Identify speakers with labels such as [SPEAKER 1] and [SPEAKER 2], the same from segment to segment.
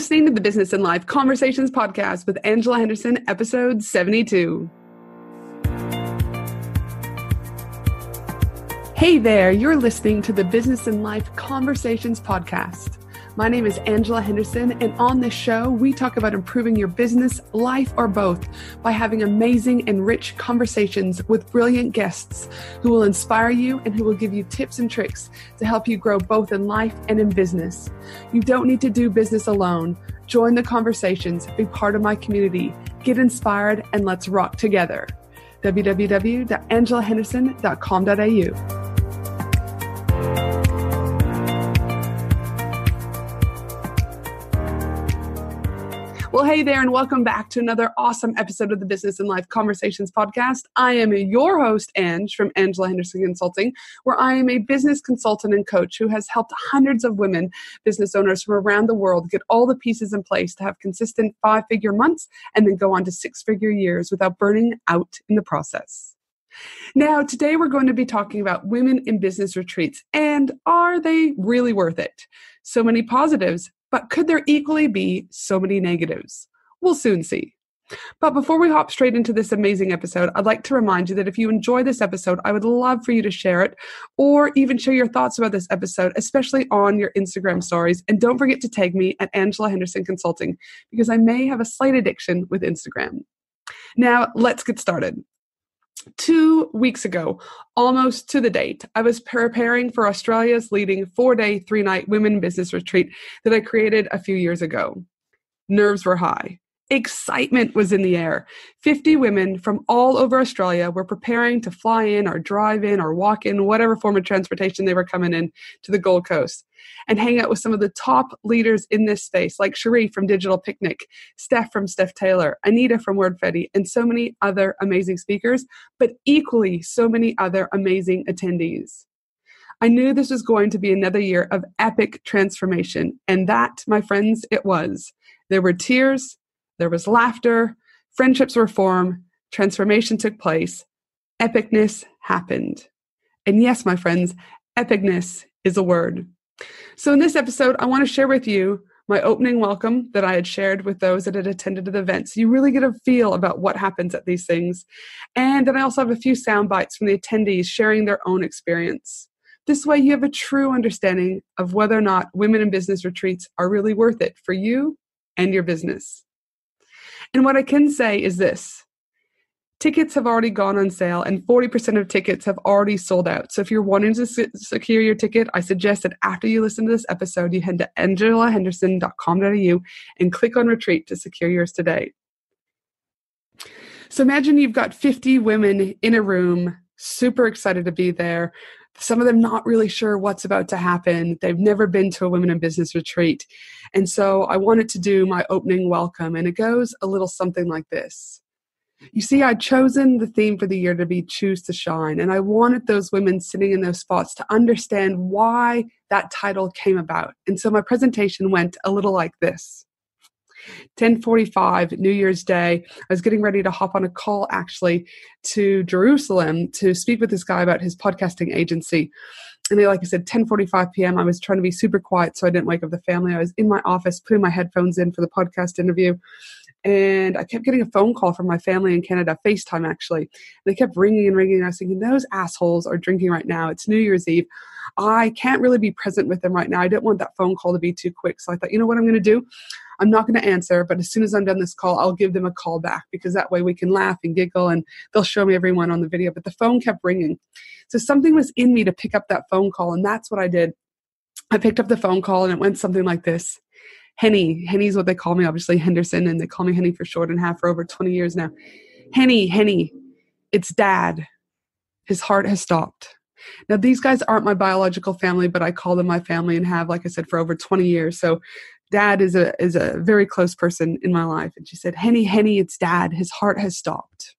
[SPEAKER 1] listening to the Business and Life Conversations podcast with Angela Henderson, episode 72. Hey there, you're listening to the Business and Life Conversations podcast. My name is Angela Henderson, and on this show, we talk about improving your business, life, or both by having amazing and rich conversations with brilliant guests who will inspire you and who will give you tips and tricks to help you grow both in life and in business. You don't need to do business alone. Join the conversations, be part of my community, get inspired, and let's rock together. www.angelahenderson.com.au. Well, hey there, and welcome back to another awesome episode of the Business and Life Conversations podcast. I am your host, Ange, from Angela Henderson Consulting, where I am a business consultant and coach who has helped hundreds of women business owners from around the world get all the pieces in place to have consistent five figure months and then go on to six figure years without burning out in the process. Now, today we're going to be talking about women in business retreats and are they really worth it? So many positives, but could there equally be so many negatives? We'll soon see. But before we hop straight into this amazing episode, I'd like to remind you that if you enjoy this episode, I would love for you to share it or even share your thoughts about this episode, especially on your Instagram stories. And don't forget to tag me at Angela Henderson Consulting because I may have a slight addiction with Instagram. Now, let's get started. Two weeks ago, almost to the date, I was preparing for Australia's leading four day, three night women business retreat that I created a few years ago. Nerves were high. Excitement was in the air. 50 women from all over Australia were preparing to fly in or drive in or walk in, whatever form of transportation they were coming in to the Gold Coast, and hang out with some of the top leaders in this space, like Cherie from Digital Picnic, Steph from Steph Taylor, Anita from WordFetti, and so many other amazing speakers, but equally so many other amazing attendees. I knew this was going to be another year of epic transformation, and that, my friends, it was. There were tears, there was laughter, friendships were formed, transformation took place, epicness happened. And yes, my friends, epicness is a word. So, in this episode, I want to share with you my opening welcome that I had shared with those that had attended the event. So, you really get a feel about what happens at these things. And then I also have a few sound bites from the attendees sharing their own experience. This way, you have a true understanding of whether or not women in business retreats are really worth it for you and your business. And what I can say is this tickets have already gone on sale and 40% of tickets have already sold out. So if you're wanting to secure your ticket, I suggest that after you listen to this episode, you head to angelahenderson.com.au and click on retreat to secure yours today. So imagine you've got 50 women in a room, super excited to be there. Some of them not really sure what's about to happen. They've never been to a women in business retreat. And so I wanted to do my opening welcome, and it goes a little something like this. You see, I'd chosen the theme for the year to be Choose to Shine, and I wanted those women sitting in those spots to understand why that title came about. And so my presentation went a little like this. 1045 new year's day i was getting ready to hop on a call actually to jerusalem to speak with this guy about his podcasting agency and they, like I said, 10:45 p.m. I was trying to be super quiet so I didn't wake up the family. I was in my office putting my headphones in for the podcast interview, and I kept getting a phone call from my family in Canada, FaceTime actually. And they kept ringing and ringing. And I was thinking, those assholes are drinking right now. It's New Year's Eve. I can't really be present with them right now. I didn't want that phone call to be too quick. So I thought, you know what I'm going to do? I'm not going to answer, but as soon as I'm done this call, I'll give them a call back because that way we can laugh and giggle and they'll show me everyone on the video. But the phone kept ringing. So something was in me to pick up that phone call, and that's what I did. I picked up the phone call and it went something like this. Henny, Henny's what they call me, obviously Henderson, and they call me Henny for short and half for over 20 years now. Henny, Henny, it's dad. His heart has stopped. Now, these guys aren't my biological family, but I call them my family and have, like I said, for over 20 years. So dad is a is a very close person in my life and she said henny henny it's dad his heart has stopped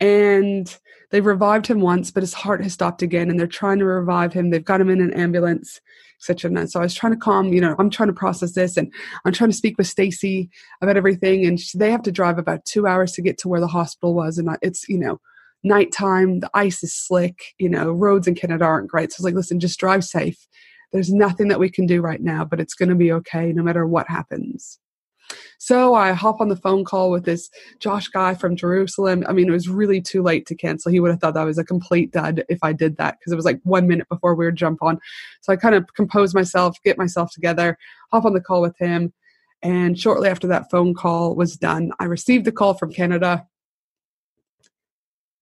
[SPEAKER 1] and they've revived him once but his heart has stopped again and they're trying to revive him they've got him in an ambulance etc and so i was trying to calm you know i'm trying to process this and i'm trying to speak with stacy about everything. And she, they have to drive about two hours to get to where the hospital was. And it's you know nighttime the ice is slick you know roads in canada aren't great. So i was like listen just drive safe. There's nothing that we can do right now, but it's going to be okay no matter what happens. So I hop on the phone call with this Josh guy from Jerusalem. I mean, it was really too late to cancel. He would have thought that was a complete dud if I did that because it was like one minute before we would jump on. So I kind of compose myself, get myself together, hop on the call with him. And shortly after that phone call was done, I received a call from Canada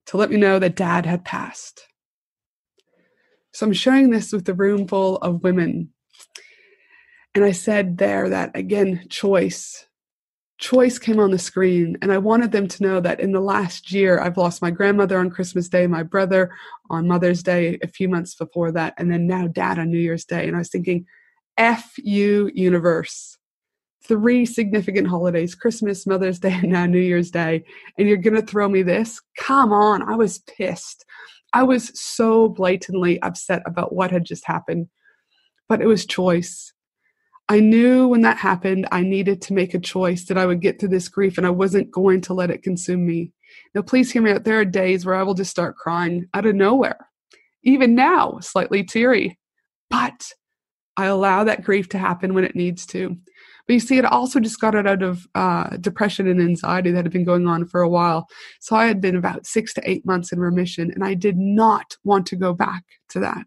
[SPEAKER 1] to let me know that dad had passed. So I'm sharing this with a room full of women. And I said there that again, choice. Choice came on the screen, and I wanted them to know that in the last year, I've lost my grandmother on Christmas Day, my brother on Mother's Day a few months before that, and then now dad on New Year's Day. And I was thinking, F you, universe three significant holidays Christmas, Mother's Day, and now New Year's Day, and you're going to throw me this? Come on. I was pissed. I was so blatantly upset about what had just happened, but it was choice. I knew when that happened, I needed to make a choice that I would get through this grief and I wasn't going to let it consume me. Now, please hear me out. There are days where I will just start crying out of nowhere, even now, slightly teary, but I allow that grief to happen when it needs to. But you see, it also just got out of uh, depression and anxiety that had been going on for a while. So I had been about six to eight months in remission, and I did not want to go back to that.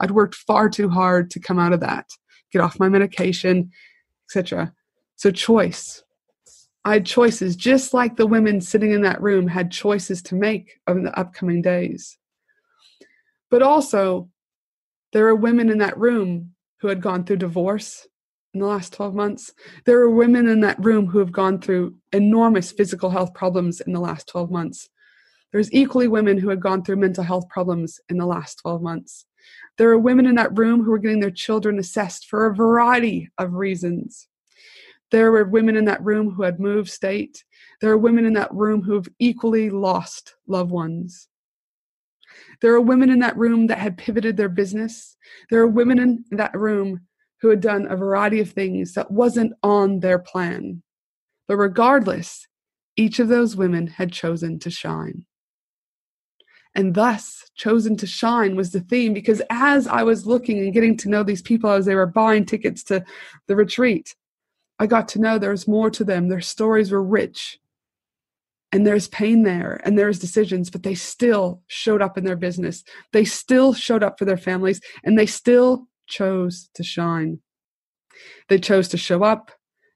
[SPEAKER 1] I'd worked far too hard to come out of that, get off my medication, etc. So choice. I had choices, just like the women sitting in that room had choices to make in the upcoming days. But also, there are women in that room who had gone through divorce, in the last 12 months. There are women in that room who have gone through enormous physical health problems in the last 12 months. There's equally women who have gone through mental health problems in the last 12 months. There are women in that room who are getting their children assessed for a variety of reasons. There were women in that room who had moved state. There are women in that room who have equally lost loved ones. There are women in that room that had pivoted their business. There are women in that room who had done a variety of things that wasn't on their plan. But regardless, each of those women had chosen to shine. And thus, chosen to shine was the theme because as I was looking and getting to know these people as they were buying tickets to the retreat, I got to know there was more to them. Their stories were rich. And there's pain there and there's decisions, but they still showed up in their business. They still showed up for their families and they still chose to shine. They chose to show up.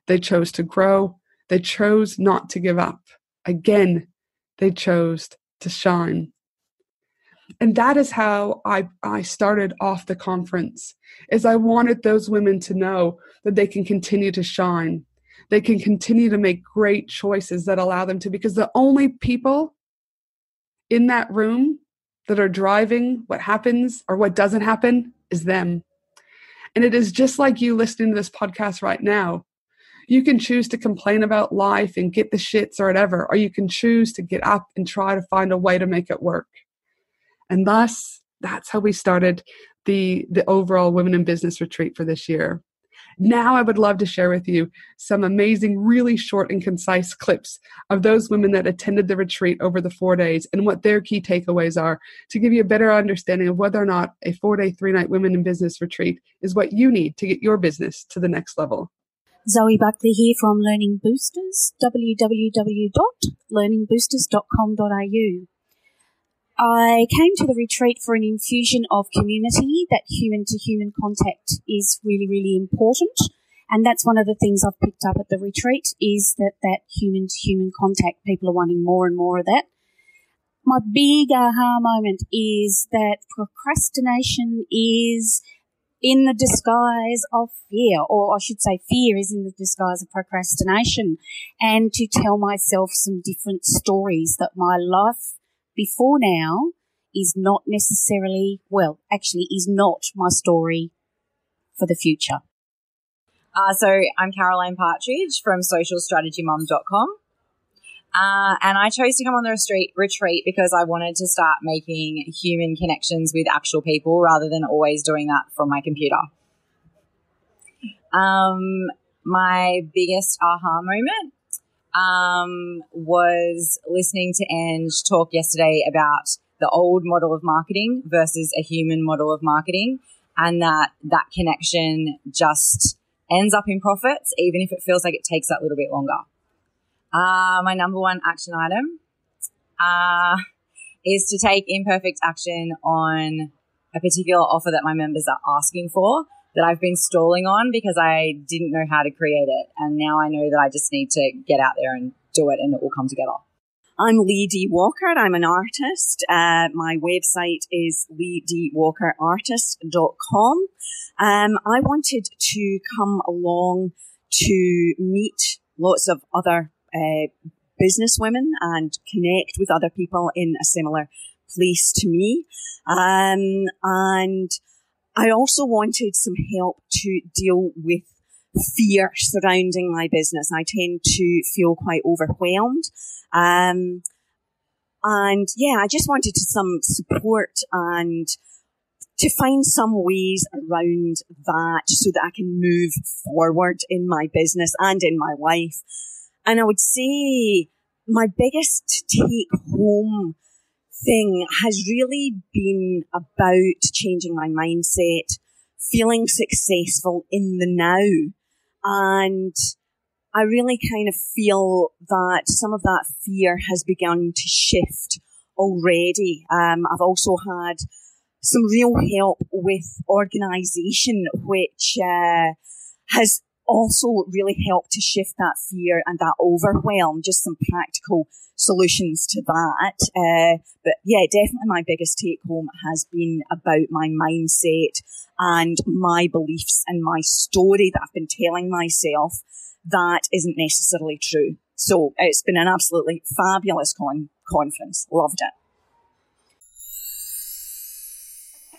[SPEAKER 1] They chose to grow. They chose not to give up. Again, they chose to shine. And that is how I, I started off the conference is I wanted those women to know that they can continue to shine. They can continue to make great choices that allow them to because the only people in that room that are driving what happens or what doesn't happen is them. And it is just like you listening to this podcast right now. You can choose to complain about life and get the shits or whatever, or you can choose to get up and try to find a way to make it work. And thus, that's how we started the, the overall Women in Business retreat for this year. Now, I would love to share with you some amazing, really short and concise clips of those women that attended the retreat over the four days and what their key takeaways are to give you a better understanding of whether or not a four day, three night Women in Business retreat is what you need to get your business to the next level.
[SPEAKER 2] Zoe Buckley here from Learning Boosters, www.learningboosters.com.au. I came to the retreat for an infusion of community. That human to human contact is really, really important. And that's one of the things I've picked up at the retreat is that that human to human contact, people are wanting more and more of that. My big aha moment is that procrastination is in the disguise of fear, or I should say fear is in the disguise of procrastination and to tell myself some different stories that my life before now is not necessarily, well, actually is not my story for the future.
[SPEAKER 3] Uh, so I'm Caroline Partridge from socialstrategymom.com. Uh, and I chose to come on the retreat, retreat because I wanted to start making human connections with actual people rather than always doing that from my computer. Um, my biggest aha moment um, was listening to Ange talk yesterday about the old model of marketing versus a human model of marketing. and that that connection just ends up in profits, even if it feels like it takes that little bit longer. Uh, my number one action item uh, is to take imperfect action on a particular offer that my members are asking for that I've been stalling on because I didn't know how to create it. And now I know that I just need to get out there and do it and it will come together.
[SPEAKER 4] I'm Lee D. Walker. I'm an artist. Uh, my website is leedwalkerartist.com. Um, I wanted to come along to meet lots of other uh, business women and connect with other people in a similar place to me. Um, and I also wanted some help to deal with fear surrounding my business. I tend to feel quite overwhelmed. Um, and yeah, I just wanted some support and to find some ways around that so that I can move forward in my business and in my life. And I would say my biggest take home thing has really been about changing my mindset, feeling successful in the now. And I really kind of feel that some of that fear has begun to shift already. Um, I've also had some real help with organisation, which uh, has also really helped to shift that fear and that overwhelm. Just some practical solutions to that. Uh, but yeah, definitely my biggest take home has been about my mindset and my beliefs and my story that I've been telling myself that isn't necessarily true. So it's been an absolutely fabulous con- conference. Loved it.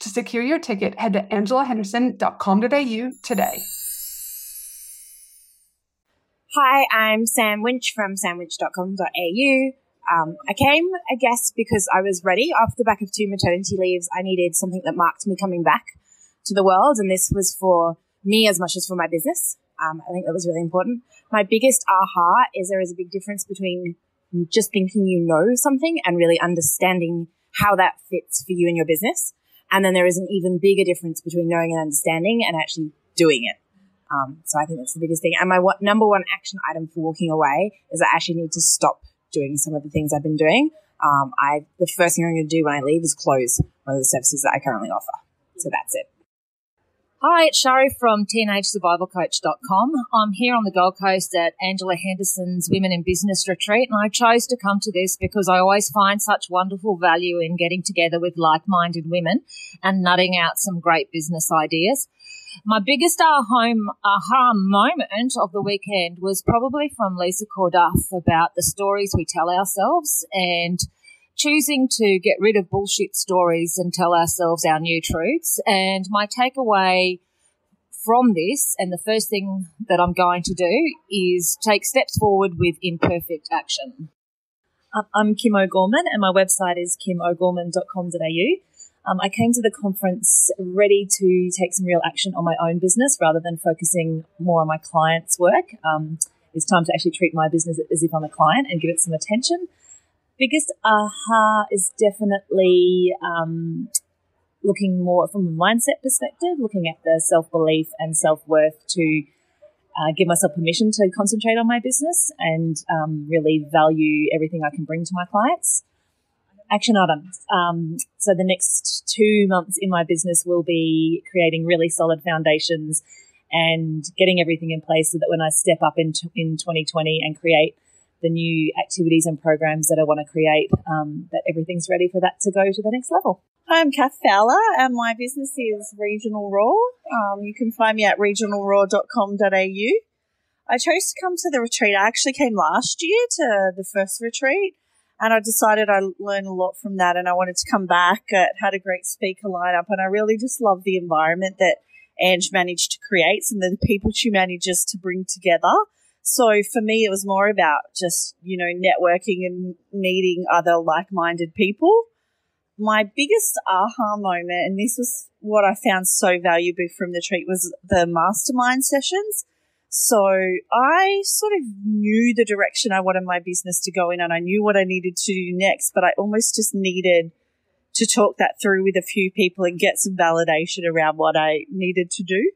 [SPEAKER 1] To secure your ticket, head to angelahenderson.com.au today.
[SPEAKER 5] Hi, I'm Sam Winch from samwinch.com.au. Um, I came, I guess, because I was ready. Off the back of two maternity leaves, I needed something that marked me coming back to the world, and this was for me as much as for my business. Um, I think that was really important. My biggest aha is there is a big difference between just thinking you know something and really understanding how that fits for you and your business. And then there is an even bigger difference between knowing and understanding and actually doing it. Um, so I think that's the biggest thing. And my number one action item for walking away is I actually need to stop doing some of the things I've been doing. Um, I the first thing I'm going to do when I leave is close one of the services that I currently offer. So that's it.
[SPEAKER 6] Hi, it's Shari from teenagesurvivalcoach.com. I'm here on the Gold Coast at Angela Henderson's Women in Business Retreat, and I chose to come to this because I always find such wonderful value in getting together with like-minded women and nutting out some great business ideas. My biggest aha moment of the weekend was probably from Lisa Corduff about the stories we tell ourselves and choosing to get rid of bullshit stories and tell ourselves our new truths. And my takeaway from this, and the first thing that I'm going to do is take steps forward with imperfect action.
[SPEAKER 7] I'm Kim O'Gorman, and my website is kimogorman.com.au. Um, I came to the conference ready to take some real action on my own business rather than focusing more on my client's work. Um, it's time to actually treat my business as if I'm a client and give it some attention biggest aha is definitely um, looking more from a mindset perspective, looking at the self belief and self worth to uh, give myself permission to concentrate on my business and um, really value everything I can bring to my clients. Action items. Um, so the next two months in my business will be creating really solid foundations and getting everything in place so that when I step up in, in 2020 and create the new activities and programs that I want to create, um, that everything's ready for that to go to the next level.
[SPEAKER 8] Hi, I'm Kath Fowler, and my business is Regional Raw. Um, you can find me at regionalraw.com.au. I chose to come to the retreat. I actually came last year to the first retreat, and I decided I learned a lot from that, and I wanted to come back. It had a great speaker lineup, and I really just love the environment that Ange managed to create, and the people she manages to bring together. So for me, it was more about just, you know, networking and meeting other like minded people. My biggest aha moment, and this was what I found so valuable from the treat, was the mastermind sessions. So I sort of knew the direction I wanted my business to go in and I knew what I needed to do next, but I almost just needed to talk that through with a few people and get some validation around what I needed to do.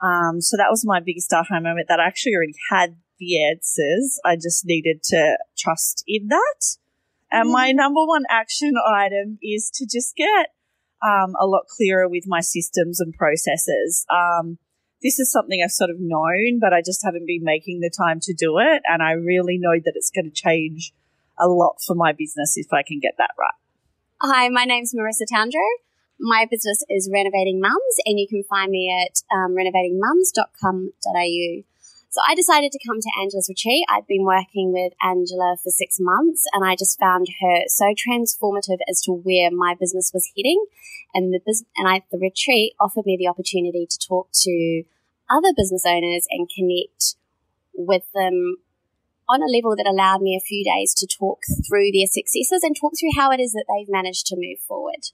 [SPEAKER 8] Um, so that was my biggest aha moment that I actually already had the answers. I just needed to trust in that. And my number one action item is to just get um, a lot clearer with my systems and processes. Um, this is something I've sort of known, but I just haven't been making the time to do it. And I really know that it's going to change a lot for my business if I can get that right.
[SPEAKER 9] Hi, my name's Marissa Towndrow. My business is Renovating Mums, and you can find me at um, renovatingmums.com.au. So I decided to come to Angela's retreat. I'd been working with Angela for six months and I just found her so transformative as to where my business was heading. And the and I, the retreat offered me the opportunity to talk to other business owners and connect with them on a level that allowed me a few days to talk through their successes and talk through how it is that they've managed to move forward.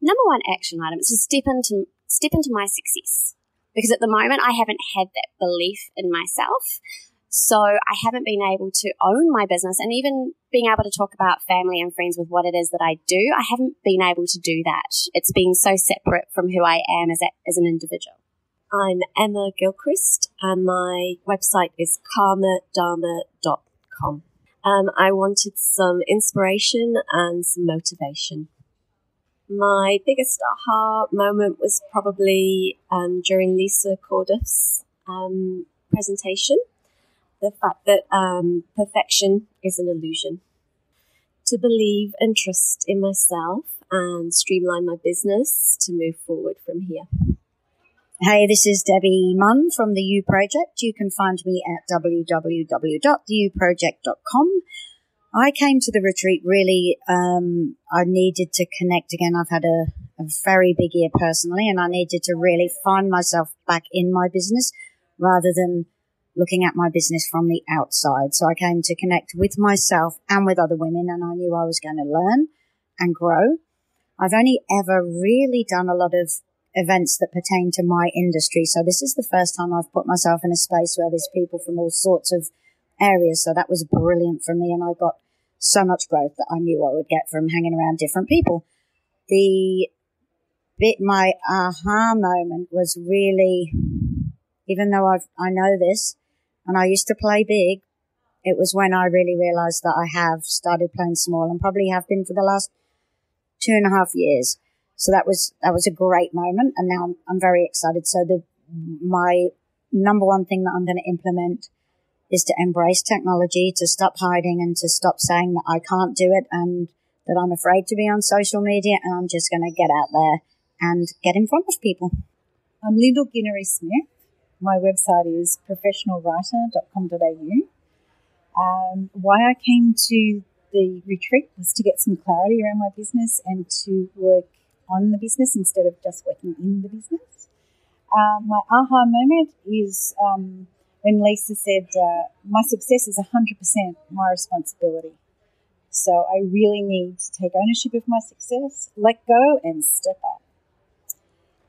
[SPEAKER 9] Number one action item is to step into, step into my success because at the moment I haven't had that belief in myself. So I haven't been able to own my business and even being able to talk about family and friends with what it is that I do. I haven't been able to do that. It's been so separate from who I am as, a, as an individual.
[SPEAKER 10] I'm Emma Gilchrist and my website is karmadharma.com. Um, I wanted some inspiration and some motivation. My biggest aha moment was probably um, during Lisa Corduff's um, presentation. The fact that um, perfection is an illusion. To believe and trust in myself and streamline my business to move forward from here.
[SPEAKER 11] Hey, this is Debbie Munn from the U Project. You can find me at www.theuproject.com. I came to the retreat really, um, I needed to connect again. I've had a, a very big year personally and I needed to really find myself back in my business rather than looking at my business from the outside. So I came to connect with myself and with other women and I knew I was going to learn and grow. I've only ever really done a lot of events that pertain to my industry. So this is the first time I've put myself in a space where there's people from all sorts of areas. So that was brilliant for me. And I got so much growth that I knew I would get from hanging around different people. The bit, my aha moment was really, even though I've, I know this and I used to play big, it was when I really realized that I have started playing small and probably have been for the last two and a half years. So that was, that was a great moment. And now I'm, I'm very excited. So the, my number one thing that I'm going to implement is to embrace technology, to stop hiding and to stop saying that I can't do it and that I'm afraid to be on social media and I'm just going to get out there and get in front of people.
[SPEAKER 12] I'm Lyndall Guinery Smith. My website is professionalwriter.com.au. Um, why I came to the retreat was to get some clarity around my business and to work on the business instead of just working in the business. Um, my aha moment is um, when Lisa said, uh, My success is 100% my responsibility. So I really need to take ownership of my success, let go, and step up.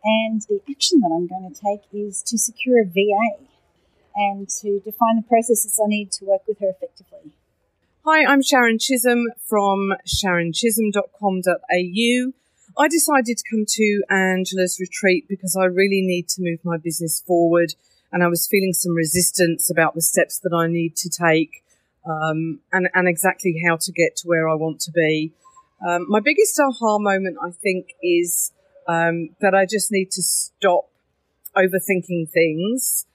[SPEAKER 12] And the action that I'm going to take is to secure a VA and to define the processes I need to work with her effectively.
[SPEAKER 1] Hi, I'm Sharon Chisholm from sharonchisholm.com.au. I decided to come to Angela's retreat because I really need to move my business forward and I was feeling some resistance about the steps that I need to take um, and, and exactly how to get to where I want to be. Um, my biggest aha moment, I think, is um, that I just need to stop
[SPEAKER 13] overthinking things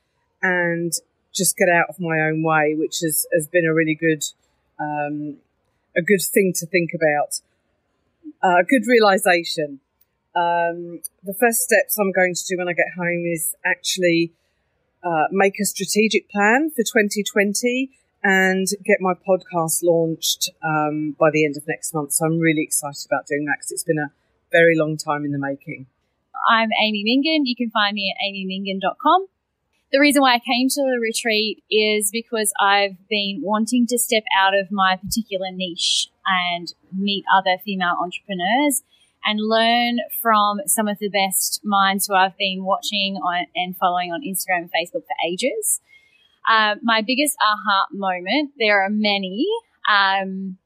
[SPEAKER 13] and just get out of my own way, which has, has been a really good um, a good thing to think about, uh, a good realization. Um, the first steps I'm going to do when I get home is actually uh, make a strategic plan for 2020 and get my podcast launched um, by the end of next month. So I'm really excited about doing that because it's been a very long time in the making.
[SPEAKER 14] I'm Amy Mingan. You can find me at amymingan.com. The reason why I came to the retreat is because I've been wanting to step out of my particular niche and meet other female entrepreneurs and learn from some of the best minds who I've been watching on, and following on Instagram and Facebook for ages. Uh, my biggest aha moment, there are many, um,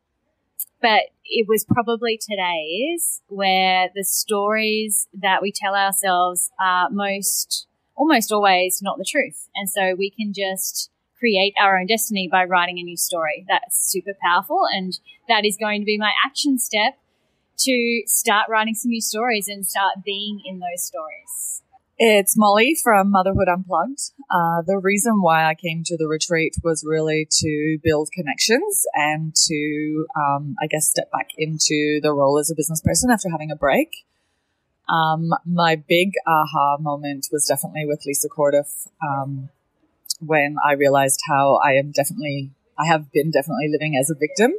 [SPEAKER 14] but it was probably today's where the stories that we tell ourselves are most, almost always not the truth. And so we can just create our own destiny by writing a new story. That's super powerful. And that is going to be my action step to start writing some new stories and start being in those stories.
[SPEAKER 15] It's Molly from Motherhood Unplugged. Uh, the reason why I came to the retreat was really to build connections and to, um, I guess, step back into the role as a business person after having a break. Um, my big aha moment was definitely with Lisa Corduff um, when I realized how I am definitely, I have been definitely living as a victim.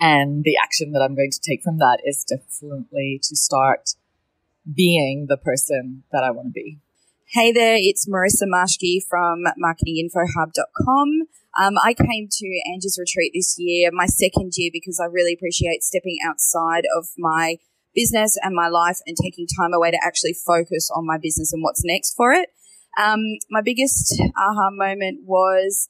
[SPEAKER 15] And the action that I'm going to take from that is definitely to start being the person that I want to be.
[SPEAKER 16] Hey there, it's Marissa Marshke from marketinginfohub.com. Um, I came to Angie's retreat this year, my second year, because I really appreciate stepping outside of my business and my life and taking time away to actually focus on my business and what's next for it. Um, my biggest aha moment was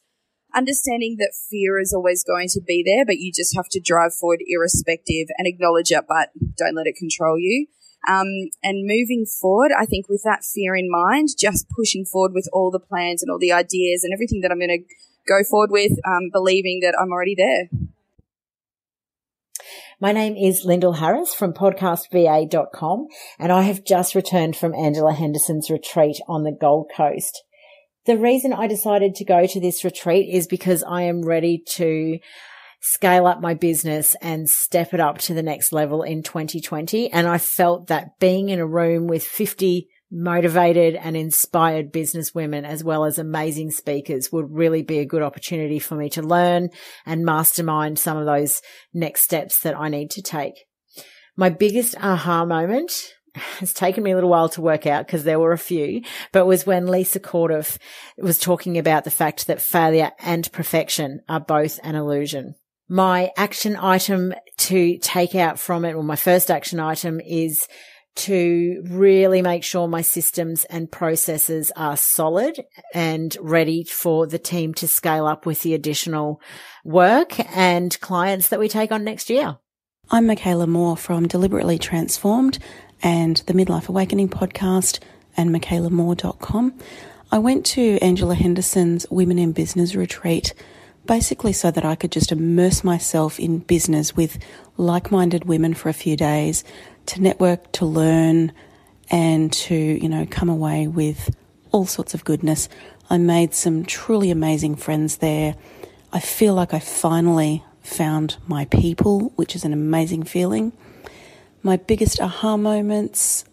[SPEAKER 16] understanding that fear is always going to be there, but you just have to drive forward irrespective and acknowledge it, but don't let it control you. Um, and moving forward, I think with that fear in mind, just pushing forward with all the plans and all the ideas and everything that I'm going to go forward with, um, believing that I'm already there.
[SPEAKER 17] My name is Lyndall Harris from podcastva.com and I have just returned from Angela Henderson's retreat on the Gold Coast. The reason I decided to go to this retreat is because I am ready to scale up my business and step it up to the next level in 2020. And I felt that being in a room with 50 motivated and inspired business women as well as amazing speakers would really be a good opportunity for me to learn and mastermind some of those next steps that I need to take. My biggest aha moment has taken me a little while to work out because there were a few, but was when Lisa Corduff was talking about the fact that failure and perfection are both an illusion my action item to take out from it, or my first action item is to really make sure my systems and processes are solid and ready for the team to scale up with the additional work and clients that we take on next year.
[SPEAKER 18] I'm Michaela Moore from Deliberately Transformed and the Midlife Awakening podcast and michaelamoore.com. I went to Angela Henderson's Women in Business retreat basically so that I could just immerse myself in business with like minded women for a few days to network, to learn, and to, you know, come away with all sorts of goodness. I made some truly amazing friends there. I feel like I finally found my people, which is an amazing feeling. My biggest aha moments,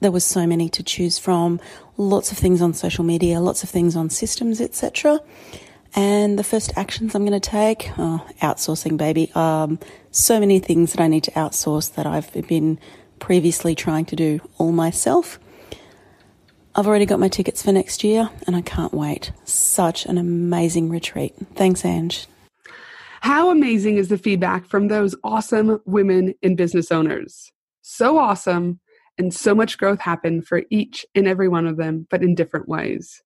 [SPEAKER 18] there was so many to choose from, lots of things on social media, lots of things on systems, etc. And the first actions I'm going to take, oh, outsourcing, baby. Um, so many things that I need to outsource that I've been previously trying to do all myself. I've already got my tickets for next year and I can't wait. Such an amazing retreat. Thanks, Ange.
[SPEAKER 1] How amazing is the feedback from those awesome women and business owners? So awesome, and so much growth happened for each and every one of them, but in different ways.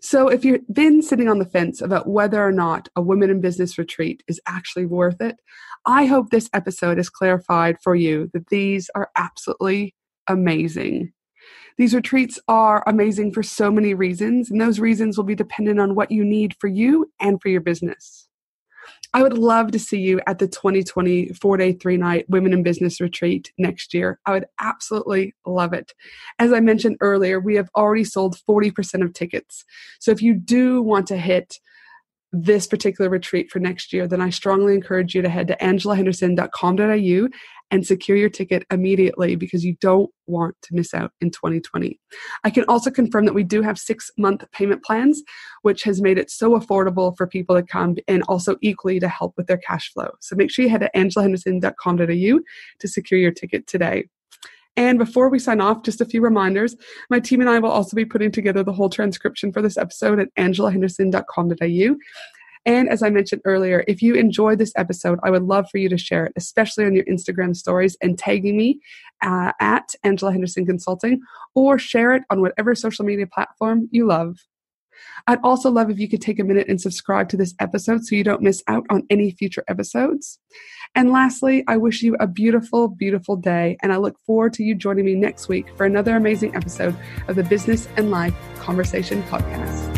[SPEAKER 1] So, if you've been sitting on the fence about whether or not a women in business retreat is actually worth it, I hope this episode has clarified for you that these are absolutely amazing. These retreats are amazing for so many reasons, and those reasons will be dependent on what you need for you and for your business. I would love to see you at the 2020 four day, three night Women in Business retreat next year. I would absolutely love it. As I mentioned earlier, we have already sold 40% of tickets. So if you do want to hit this particular retreat for next year, then I strongly encourage you to head to angelahenderson.com.au and secure your ticket immediately because you don't want to miss out in 2020. I can also confirm that we do have six month payment plans, which has made it so affordable for people to come and also equally to help with their cash flow. So make sure you head to angelahenderson.com.au to secure your ticket today. And before we sign off, just a few reminders. My team and I will also be putting together the whole transcription for this episode at angelahenderson.com.au. And as I mentioned earlier, if you enjoyed this episode, I would love for you to share it, especially on your Instagram stories and tagging me uh, at Angela Henderson Consulting or share it on whatever social media platform you love. I'd also love if you could take a minute and subscribe to this episode so you don't miss out on any future episodes. And lastly, I wish you a beautiful, beautiful day, and I look forward to you joining me next week for another amazing episode of the Business and Life Conversation Podcast.